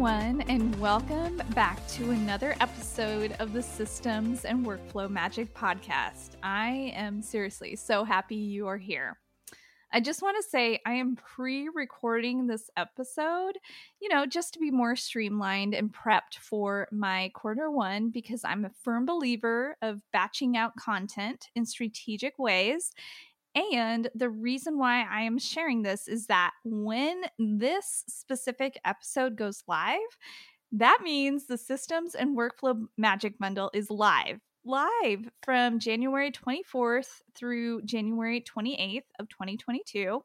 Everyone, and welcome back to another episode of the Systems and Workflow Magic podcast. I am seriously so happy you are here. I just want to say I am pre recording this episode, you know, just to be more streamlined and prepped for my quarter one because I'm a firm believer of batching out content in strategic ways and the reason why I am sharing this is that when this specific episode goes live, that means the Systems and Workflow Magic Bundle is live. Live from January 24th through January 28th of 2022.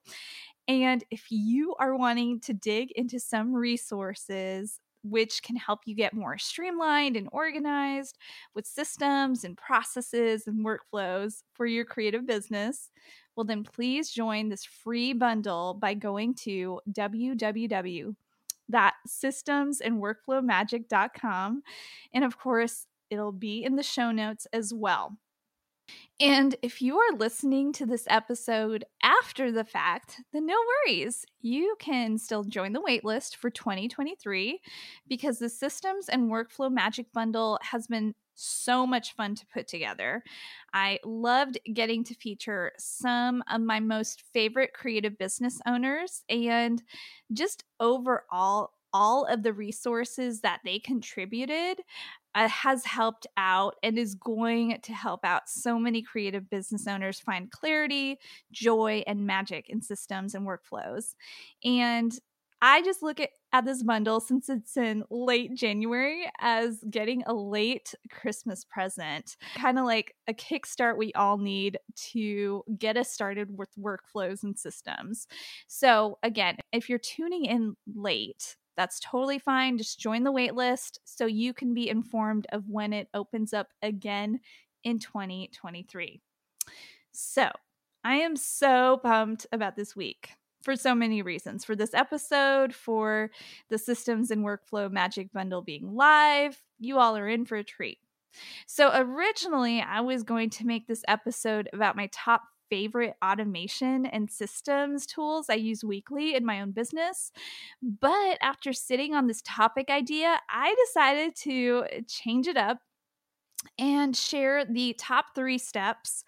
And if you are wanting to dig into some resources which can help you get more streamlined and organized with systems and processes and workflows for your creative business, well, then please join this free bundle by going to www.systemsandworkflowmagic.com. And of course, it'll be in the show notes as well. And if you are listening to this episode after the fact, then no worries. You can still join the waitlist for 2023 because the Systems and Workflow Magic Bundle has been so much fun to put together. I loved getting to feature some of my most favorite creative business owners and just overall all of the resources that they contributed uh, has helped out and is going to help out so many creative business owners find clarity, joy, and magic in systems and workflows. And I just look at, at this bundle since it's in late January as getting a late Christmas present, kind of like a kickstart we all need to get us started with workflows and systems. So, again, if you're tuning in late, that's totally fine. Just join the wait list so you can be informed of when it opens up again in 2023. So, I am so pumped about this week for so many reasons. For this episode, for the Systems and Workflow Magic Bundle being live, you all are in for a treat. So, originally, I was going to make this episode about my top favorite automation and systems tools I use weekly in my own business. But after sitting on this topic idea, I decided to uh, change it up and share the top three steps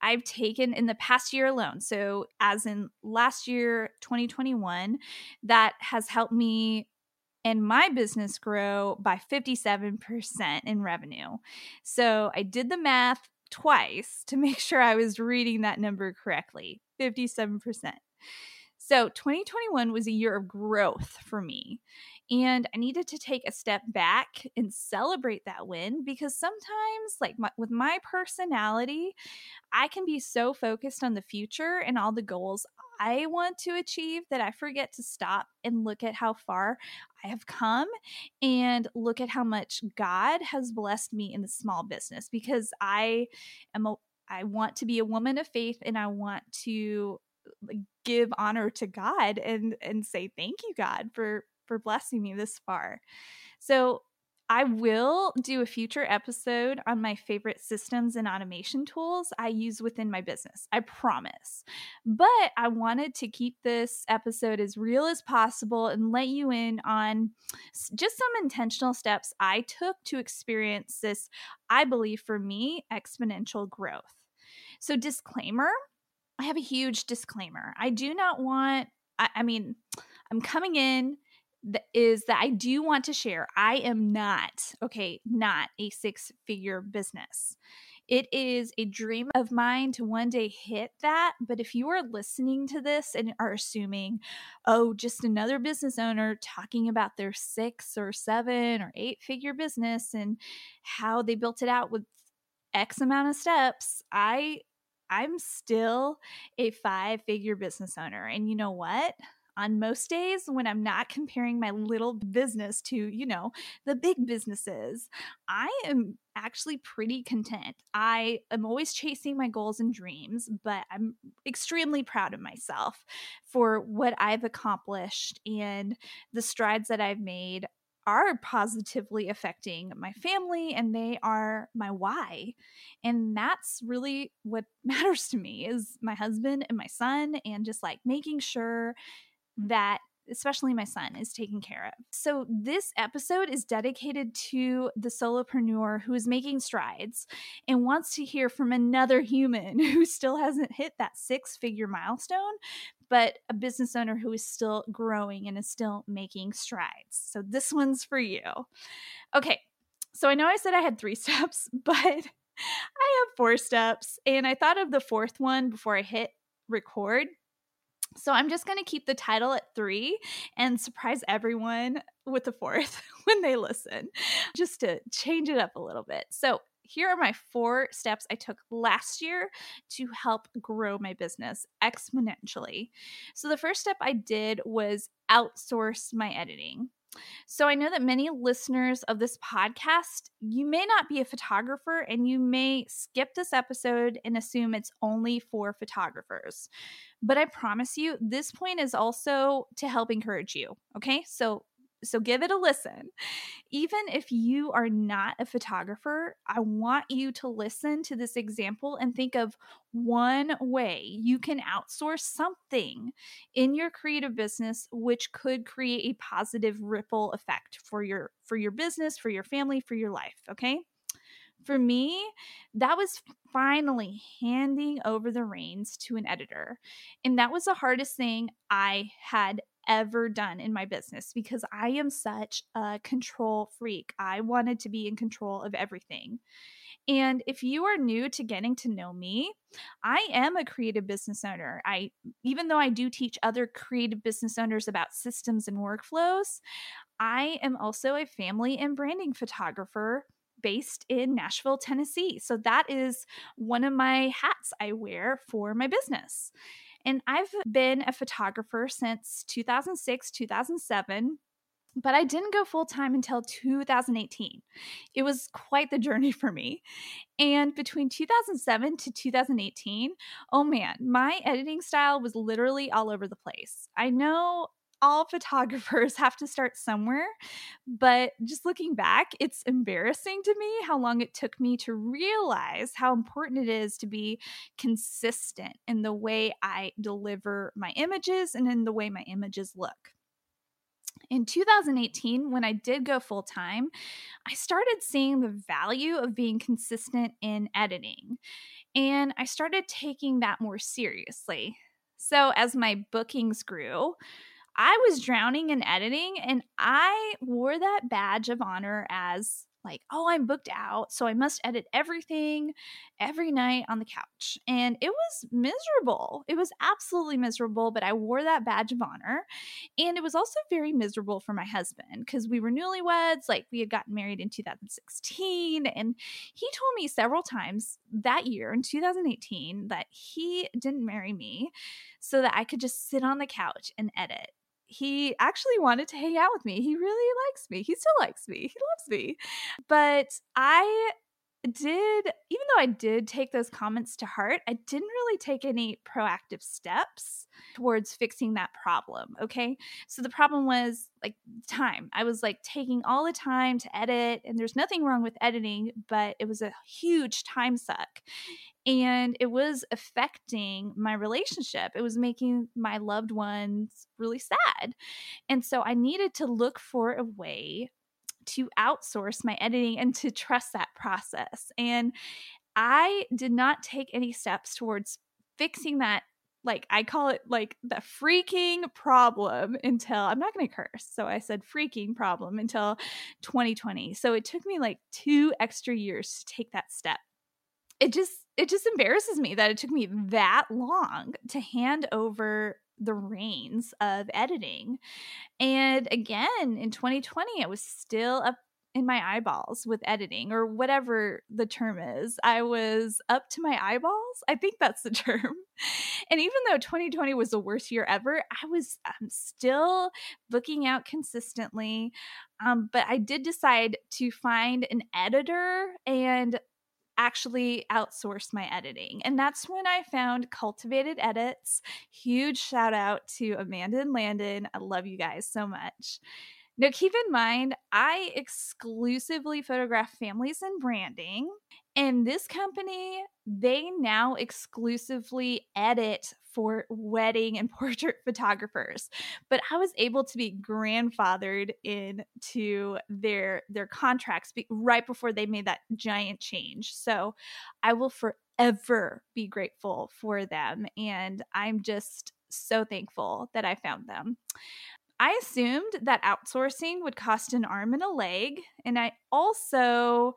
I've taken in the past year alone. So, as in last year, 2021, that has helped me and my business grow by 57% in revenue. So, I did the math twice to make sure I was reading that number correctly 57%. So 2021 was a year of growth for me. And I needed to take a step back and celebrate that win because sometimes, like my, with my personality, I can be so focused on the future and all the goals I want to achieve that I forget to stop and look at how far I have come and look at how much God has blessed me in the small business because I am a I want to be a woman of faith and I want to give honor to God and and say thank you God for for blessing me this far. So I will do a future episode on my favorite systems and automation tools I use within my business. I promise. But I wanted to keep this episode as real as possible and let you in on just some intentional steps I took to experience this, I believe for me, exponential growth. So, disclaimer I have a huge disclaimer. I do not want, I, I mean, I'm coming in is that I do want to share I am not, okay, not a six figure business. It is a dream of mine to one day hit that. But if you are listening to this and are assuming, oh, just another business owner talking about their six or seven or eight figure business and how they built it out with X amount of steps, I I'm still a five figure business owner. And you know what? On most days when I'm not comparing my little business to, you know, the big businesses, I am actually pretty content. I am always chasing my goals and dreams, but I'm extremely proud of myself for what I've accomplished and the strides that I've made are positively affecting my family and they are my why and that's really what matters to me is my husband and my son and just like making sure that especially my son, is taken care of. So, this episode is dedicated to the solopreneur who is making strides and wants to hear from another human who still hasn't hit that six figure milestone, but a business owner who is still growing and is still making strides. So, this one's for you. Okay, so I know I said I had three steps, but I have four steps, and I thought of the fourth one before I hit record. So I'm just going to keep the title at three and surprise everyone with the fourth when they listen, just to change it up a little bit. So here are my four steps I took last year to help grow my business exponentially. So the first step I did was outsource my editing. So I know that many listeners of this podcast, you may not be a photographer and you may skip this episode and assume it's only for photographers. But I promise you, this point is also to help encourage you. Okay. So so give it a listen. Even if you are not a photographer, I want you to listen to this example and think of one way you can outsource something in your creative business which could create a positive ripple effect for your for your business, for your family, for your life, okay? For me, that was finally handing over the reins to an editor. And that was the hardest thing I had ever done in my business because I am such a control freak. I wanted to be in control of everything. And if you are new to getting to know me, I am a creative business owner. I even though I do teach other creative business owners about systems and workflows, I am also a family and branding photographer based in Nashville, Tennessee. So that is one of my hats I wear for my business. And I've been a photographer since 2006, 2007 but I didn't go full time until 2018. It was quite the journey for me. And between 2007 to 2018, oh man, my editing style was literally all over the place. I know all photographers have to start somewhere. But just looking back, it's embarrassing to me how long it took me to realize how important it is to be consistent in the way I deliver my images and in the way my images look. In 2018, when I did go full time, I started seeing the value of being consistent in editing. And I started taking that more seriously. So, as my bookings grew, I was drowning in editing and I wore that badge of honor as like, oh, I'm booked out, so I must edit everything every night on the couch. And it was miserable. It was absolutely miserable, but I wore that badge of honor. And it was also very miserable for my husband because we were newlyweds, like we had gotten married in 2016. And he told me several times that year in 2018 that he didn't marry me so that I could just sit on the couch and edit he actually wanted to hang out with me. He really likes me. He still likes me. He loves me. But I did, even though I did take those comments to heart, I didn't really take any proactive steps towards fixing that problem. Okay. So the problem was like time. I was like taking all the time to edit, and there's nothing wrong with editing, but it was a huge time suck and it was affecting my relationship. It was making my loved ones really sad. And so I needed to look for a way to outsource my editing and to trust that process. And I did not take any steps towards fixing that like I call it like the freaking problem until I'm not going to curse. So I said freaking problem until 2020. So it took me like 2 extra years to take that step. It just it just embarrasses me that it took me that long to hand over the reins of editing. And again, in 2020, I was still a in my eyeballs with editing or whatever the term is. I was up to my eyeballs. I think that's the term. And even though 2020 was the worst year ever, I was um, still booking out consistently. Um, but I did decide to find an editor and actually outsource my editing. And that's when I found Cultivated Edits. Huge shout out to Amanda and Landon. I love you guys so much. Now, keep in mind, I exclusively photograph families and branding. And this company, they now exclusively edit for wedding and portrait photographers. But I was able to be grandfathered into their their contracts right before they made that giant change. So I will forever be grateful for them and I'm just so thankful that I found them. I assumed that outsourcing would cost an arm and a leg. And I also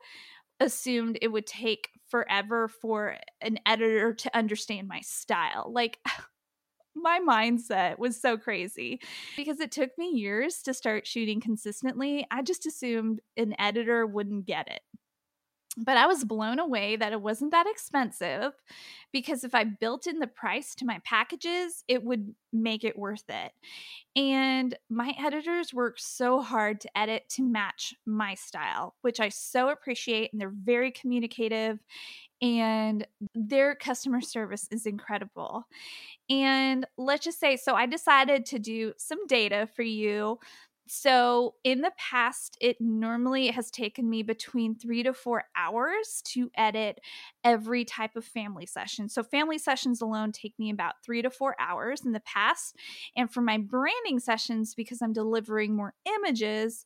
assumed it would take forever for an editor to understand my style. Like, my mindset was so crazy because it took me years to start shooting consistently. I just assumed an editor wouldn't get it. But I was blown away that it wasn't that expensive because if I built in the price to my packages, it would make it worth it. And my editors work so hard to edit to match my style, which I so appreciate. And they're very communicative and their customer service is incredible. And let's just say, so I decided to do some data for you so in the past, it normally has taken me between three to four hours to edit every type of family session. So family sessions alone take me about three to four hours in the past. And for my branding sessions, because I'm delivering more images,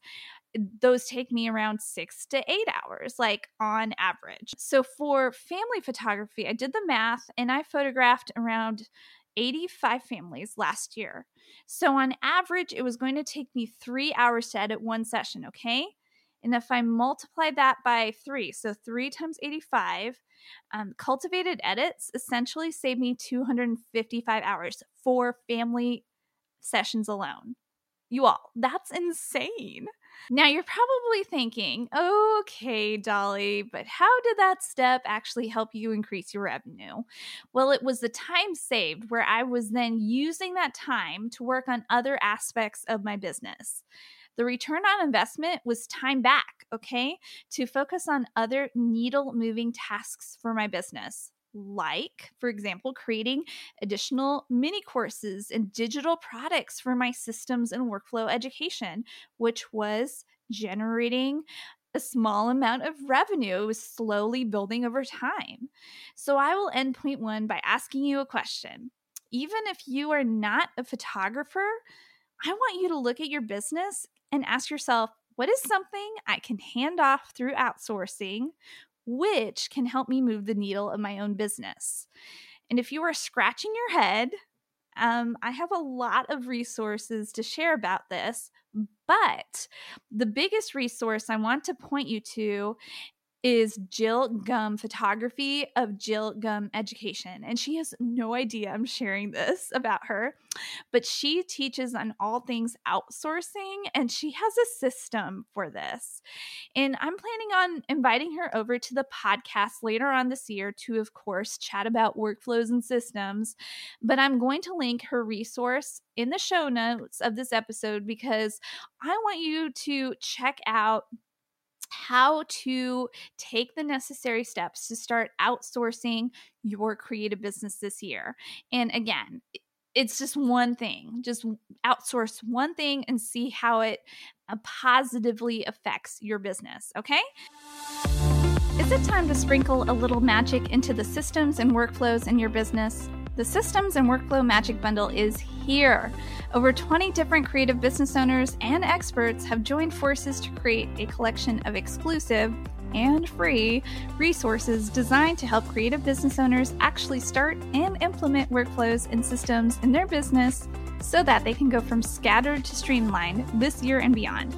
those take me around six to eight hours, like on average. So for family photography, I did the math and I photographed around 85 families last year. So, on average, it was going to take me three hours to edit one session, okay? And if I multiply that by three, so three times 85, um, cultivated edits essentially saved me 255 hours for family sessions alone. You all, that's insane. Now you're probably thinking, okay, Dolly, but how did that step actually help you increase your revenue? Well, it was the time saved where I was then using that time to work on other aspects of my business. The return on investment was time back, okay, to focus on other needle moving tasks for my business like, for example, creating additional mini courses and digital products for my systems and workflow education, which was generating a small amount of revenue. It was slowly building over time. So I will end point one by asking you a question. Even if you are not a photographer, I want you to look at your business and ask yourself, what is something I can hand off through outsourcing which can help me move the needle of my own business. And if you are scratching your head, um, I have a lot of resources to share about this, but the biggest resource I want to point you to is Jill Gum Photography of Jill Gum Education. And she has no idea I'm sharing this about her, but she teaches on all things outsourcing and she has a system for this. And I'm planning on inviting her over to the podcast later on this year to, of course, chat about workflows and systems. But I'm going to link her resource in the show notes of this episode because I want you to check out how to take the necessary steps to start outsourcing your creative business this year. And again, it's just one thing. Just outsource one thing and see how it uh, positively affects your business, okay? Is it time to sprinkle a little magic into the systems and workflows in your business? The Systems and Workflow Magic Bundle is here. Over 20 different creative business owners and experts have joined forces to create a collection of exclusive and free resources designed to help creative business owners actually start and implement workflows and systems in their business so that they can go from scattered to streamlined this year and beyond.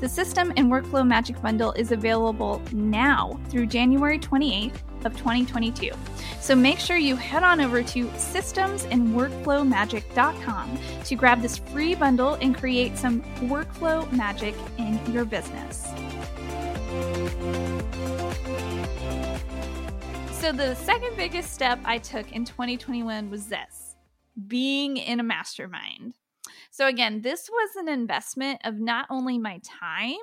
The System and Workflow Magic Bundle is available now through January 28th of 2022. So make sure you head on over to systemsandworkflowmagic.com to grab this free bundle and create some workflow magic in your business. So, the second biggest step I took in 2021 was this being in a mastermind. So, again, this was an investment of not only my time,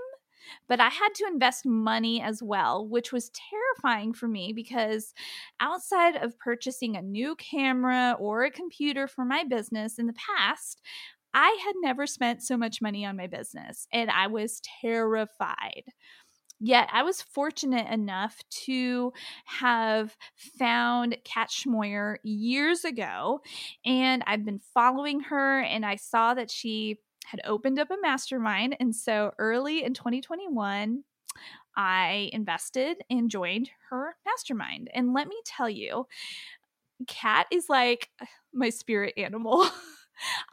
but I had to invest money as well, which was terrifying for me because outside of purchasing a new camera or a computer for my business in the past, I had never spent so much money on my business and I was terrified. Yet I was fortunate enough to have found Kat Schmoyer years ago, and I've been following her, and I saw that she had opened up a mastermind. And so early in 2021, I invested and joined her mastermind. And let me tell you, Kat is like my spirit animal.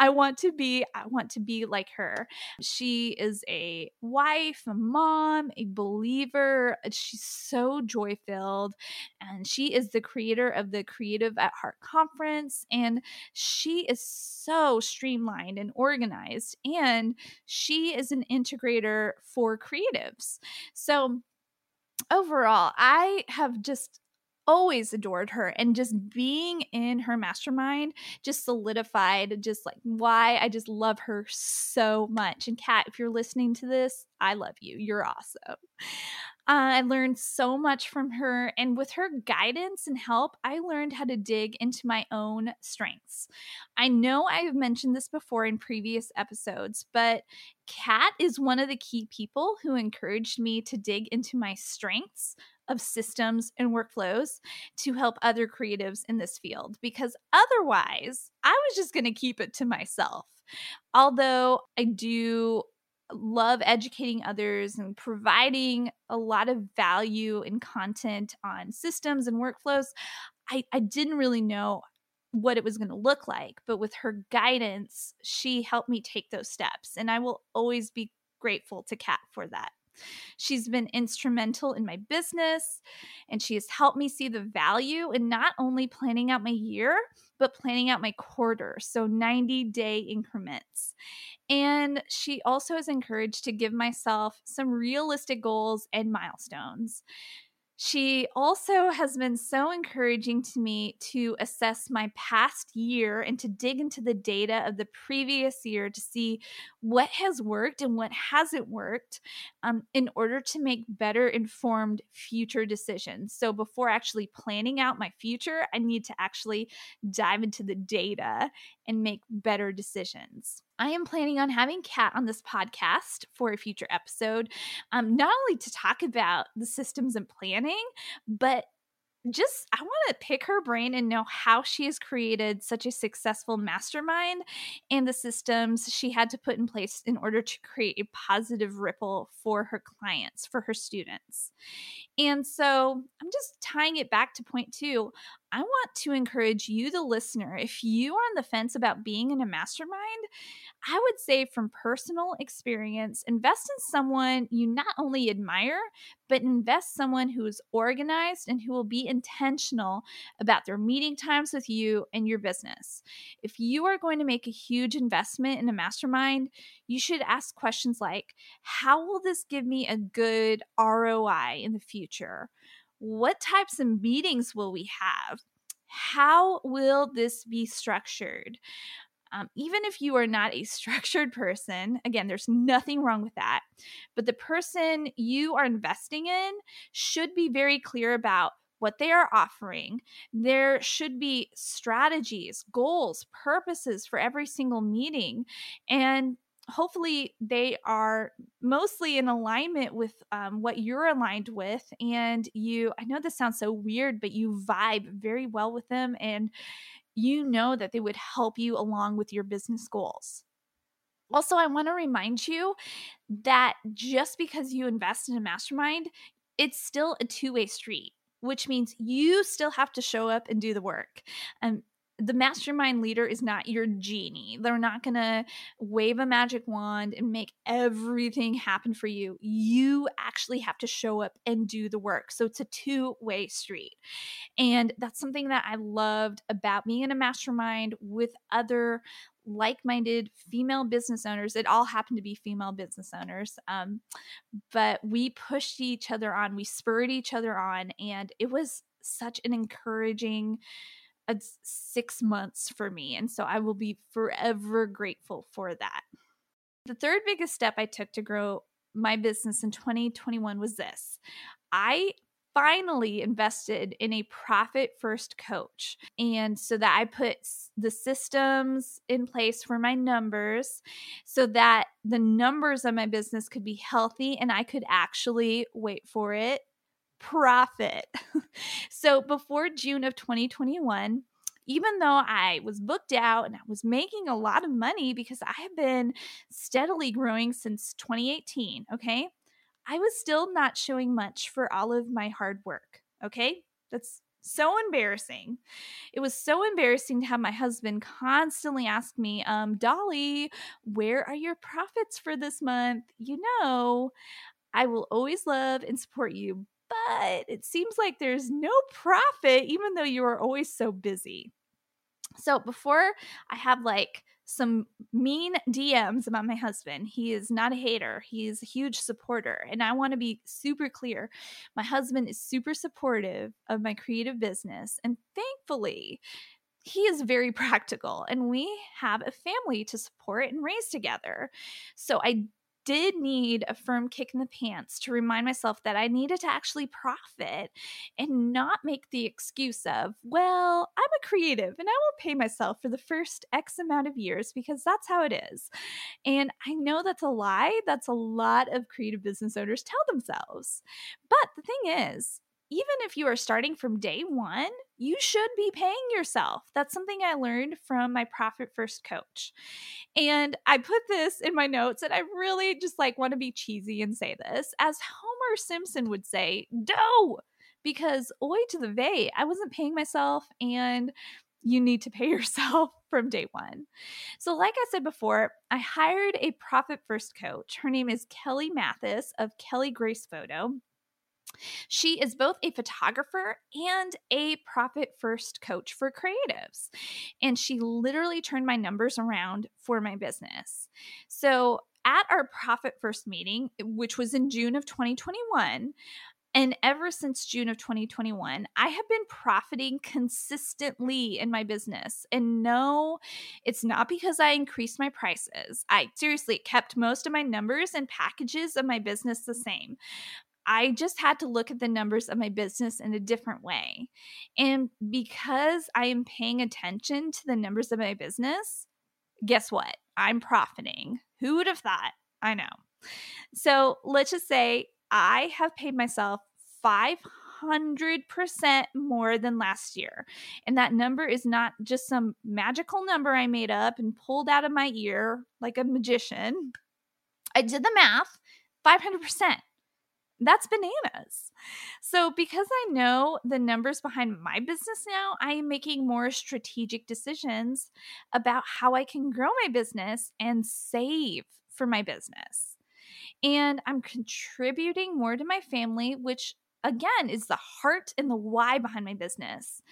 I want to be I want to be like her. She is a wife, a mom, a believer. She's so joy-filled and she is the creator of the Creative at Heart conference and she is so streamlined and organized and she is an integrator for creatives. So overall, I have just always adored her and just being in her mastermind just solidified just like why I just love her so much. And Kat, if you're listening to this, I love you. You're awesome. Uh, I learned so much from her, and with her guidance and help, I learned how to dig into my own strengths. I know I've mentioned this before in previous episodes, but Kat is one of the key people who encouraged me to dig into my strengths of systems and workflows to help other creatives in this field because otherwise I was just going to keep it to myself. Although I do love educating others and providing a lot of value and content on systems and workflows, I, I didn't really know what it was going to look like. But with her guidance, she helped me take those steps. And I will always be grateful to Kat for that. She's been instrumental in my business and she has helped me see the value in not only planning out my year, but planning out my quarter, so 90 day increments. And she also is encouraged to give myself some realistic goals and milestones. She also has been so encouraging to me to assess my past year and to dig into the data of the previous year to see what has worked and what hasn't worked um, in order to make better informed future decisions. So, before actually planning out my future, I need to actually dive into the data and make better decisions. I am planning on having Kat on this podcast for a future episode, um, not only to talk about the systems and planning, but just I want to pick her brain and know how she has created such a successful mastermind and the systems she had to put in place in order to create a positive ripple for her clients, for her students. And so I'm just tying it back to point two. I want to encourage you, the listener, if you are on the fence about being in a mastermind, I would say from personal experience, invest in someone you not only admire, but invest someone who is organized and who will be intentional about their meeting times with you and your business. If you are going to make a huge investment in a mastermind, you should ask questions like How will this give me a good ROI in the future? What types of meetings will we have? How will this be structured? Um, even if you are not a structured person, again, there's nothing wrong with that. But the person you are investing in should be very clear about what they are offering. There should be strategies, goals, purposes for every single meeting. And hopefully they are mostly in alignment with um, what you're aligned with and you i know this sounds so weird but you vibe very well with them and you know that they would help you along with your business goals also i want to remind you that just because you invest in a mastermind it's still a two-way street which means you still have to show up and do the work. Um, the mastermind leader is not your genie. They're not going to wave a magic wand and make everything happen for you. You actually have to show up and do the work. So it's a two way street. And that's something that I loved about being in a mastermind with other like minded female business owners. It all happened to be female business owners. Um, but we pushed each other on, we spurred each other on, and it was such an encouraging six months for me. And so I will be forever grateful for that. The third biggest step I took to grow my business in 2021 was this I finally invested in a profit first coach. And so that I put the systems in place for my numbers so that the numbers of my business could be healthy and I could actually wait for it profit. so before June of 2021, even though I was booked out and I was making a lot of money because I have been steadily growing since 2018, okay? I was still not showing much for all of my hard work. Okay. That's so embarrassing. It was so embarrassing to have my husband constantly ask me, um, Dolly, where are your profits for this month? You know, I will always love and support you, but it seems like there's no profit, even though you are always so busy. So before I have like some mean DMs about my husband. He is not a hater, he's a huge supporter. And I want to be super clear my husband is super supportive of my creative business. And thankfully, he is very practical and we have a family to support and raise together. So I did need a firm kick in the pants to remind myself that I needed to actually profit and not make the excuse of, well, I'm a creative and I will pay myself for the first X amount of years because that's how it is. And I know that's a lie. That's a lot of creative business owners tell themselves. But the thing is, even if you are starting from day one, you should be paying yourself. That's something I learned from my Profit First coach. And I put this in my notes, and I really just like want to be cheesy and say this. As Homer Simpson would say, do because oi to the vey, I wasn't paying myself and you need to pay yourself from day one. So, like I said before, I hired a profit first coach. Her name is Kelly Matthis of Kelly Grace Photo. She is both a photographer and a profit first coach for creatives. And she literally turned my numbers around for my business. So, at our profit first meeting, which was in June of 2021, and ever since June of 2021, I have been profiting consistently in my business. And no, it's not because I increased my prices. I seriously kept most of my numbers and packages of my business the same. I just had to look at the numbers of my business in a different way. And because I am paying attention to the numbers of my business, guess what? I'm profiting. Who would have thought? I know. So let's just say I have paid myself 500% more than last year. And that number is not just some magical number I made up and pulled out of my ear like a magician. I did the math 500%. That's bananas. So, because I know the numbers behind my business now, I am making more strategic decisions about how I can grow my business and save for my business. And I'm contributing more to my family, which again is the heart and the why behind my business.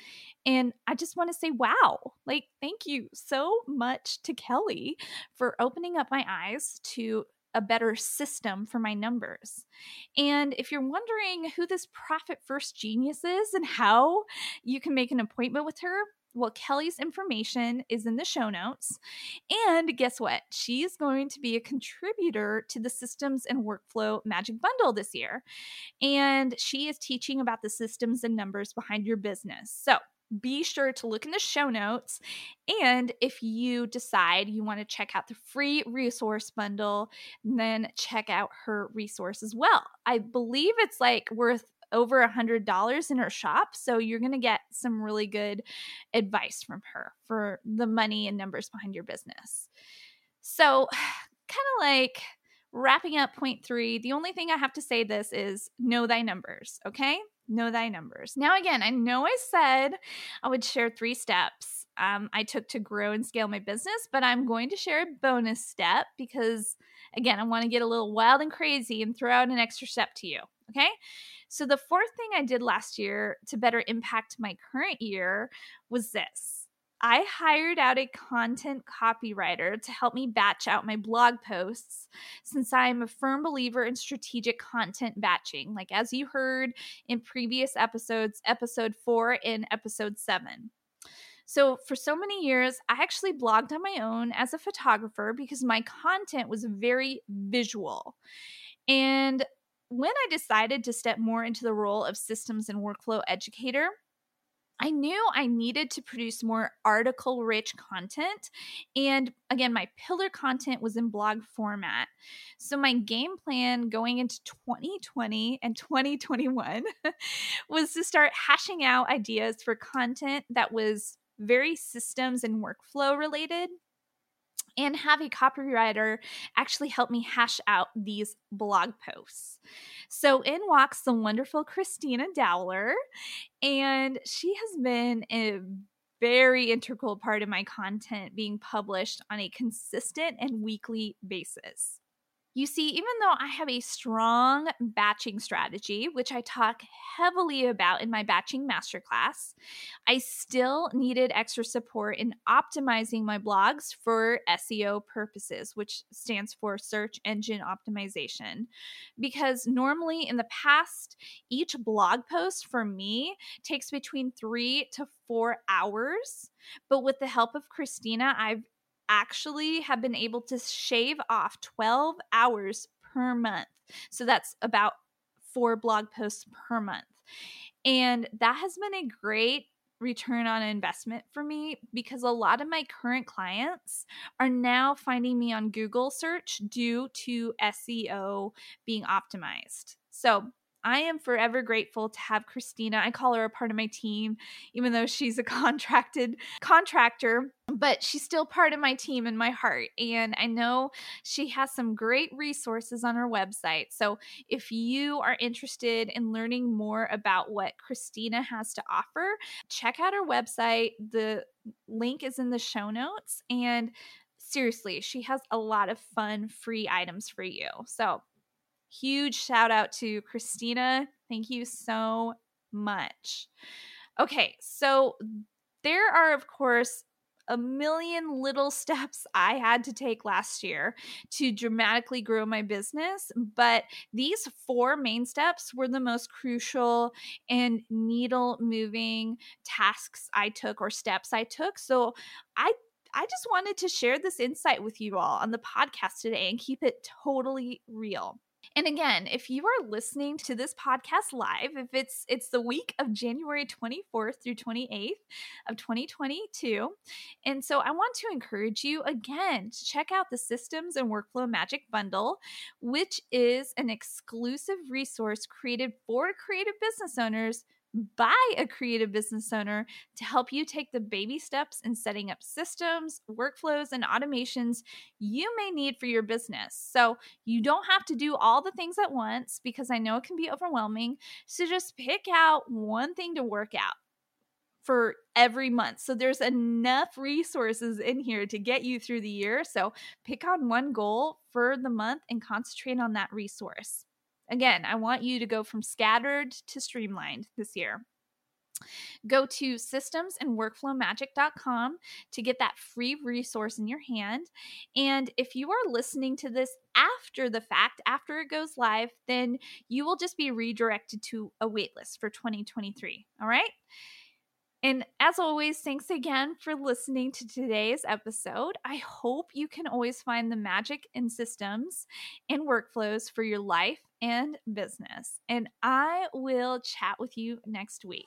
And I just want to say, wow, like, thank you so much to Kelly for opening up my eyes to a better system for my numbers. And if you're wondering who this Profit First genius is and how you can make an appointment with her, well, Kelly's information is in the show notes. And guess what? She's going to be a contributor to the Systems and Workflow Magic Bundle this year. And she is teaching about the systems and numbers behind your business. So be sure to look in the show notes. And if you decide you want to check out the free resource bundle, then check out her resource as well. I believe it's like worth over a hundred dollars in her shop so you're going to get some really good advice from her for the money and numbers behind your business so kind of like wrapping up point three the only thing i have to say this is know thy numbers okay know thy numbers. Now, again, I know I said I would share three steps um, I took to grow and scale my business, but I'm going to share a bonus step because, again, I want to get a little wild and crazy and throw out an extra step to you. Okay. So, the fourth thing I did last year to better impact my current year was this I hired out a content copywriter to help me batch out my blog posts since I'm a firm believer in strategic content batching, like as you heard in previous episodes, episode four and episode seven. So, for so many years, I actually blogged on my own as a photographer because my content was very visual. And when I decided to step more into the role of systems and workflow educator, I knew I needed to produce more article rich content. And again, my pillar content was in blog format. So, my game plan going into 2020 and 2021 was to start hashing out ideas for content that was very systems and workflow related and have a copywriter actually help me hash out these blog posts. So in walks the wonderful Kristina Dowler, and she has been a very integral part of my content being published on a consistent and weekly basis. You see, even though I have a strong batching strategy, which I talk heavily about in my batching masterclass, I still needed extra support in optimizing my blogs for SEO purposes, which stands for search engine optimization. Because normally in the past, each blog post for me takes between three to four hours. But with the help of Kristina, I've actually have been able to shave off 12 hours per month. So that's about four blog posts per month. And that has been a great return on investment for me because a lot of my current clients are now finding me on Google search due to SEO being optimized. So I am forever grateful to have Kristina. I call her a part of my team, even though she's a contracted contractor, but she's still part of my team in my heart. And I know she has some great resources on her website. So if you are interested in learning more about what Kristina has to offer, check out her website. The link is in the show notes. And seriously, she has a lot of fun free items for you. So Huge shout out to Kristina. Thank you so much. Okay, so there are, of course, a million little steps I had to take last year to dramatically grow my business. But these four main steps were the most crucial and needle moving tasks I took or steps I took. So I I just wanted to share this insight with you all on the podcast today and keep it totally real. And again, if you are listening to this podcast live, if it's it's the week of January 24th through 28th of 2022, and so I want to encourage you again to check out the Systems and Workflow Magic Bundle, which is an exclusive resource created for creative business owners by a creative business owner to help you take the baby steps in setting up systems, workflows, and automations you may need for your business. So you don't have to do all the things at once because I know it can be overwhelming. So just pick out one thing to work out for every month. So there's enough resources in here to get you through the year. So pick on one goal for the month and concentrate on that resource. Again, I want you to go from scattered to streamlined this year. Go to systemsandworkflowmagic.com to get that free resource in your hand. And if you are listening to this after the fact, after it goes live, then you will just be redirected to a waitlist for 2023. All right. And as always, thanks again for listening to today's episode. I hope you can always find the magic in systems and workflows for your life and business. And I will chat with you next week.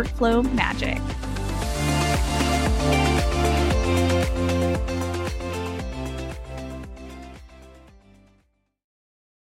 workflow magic.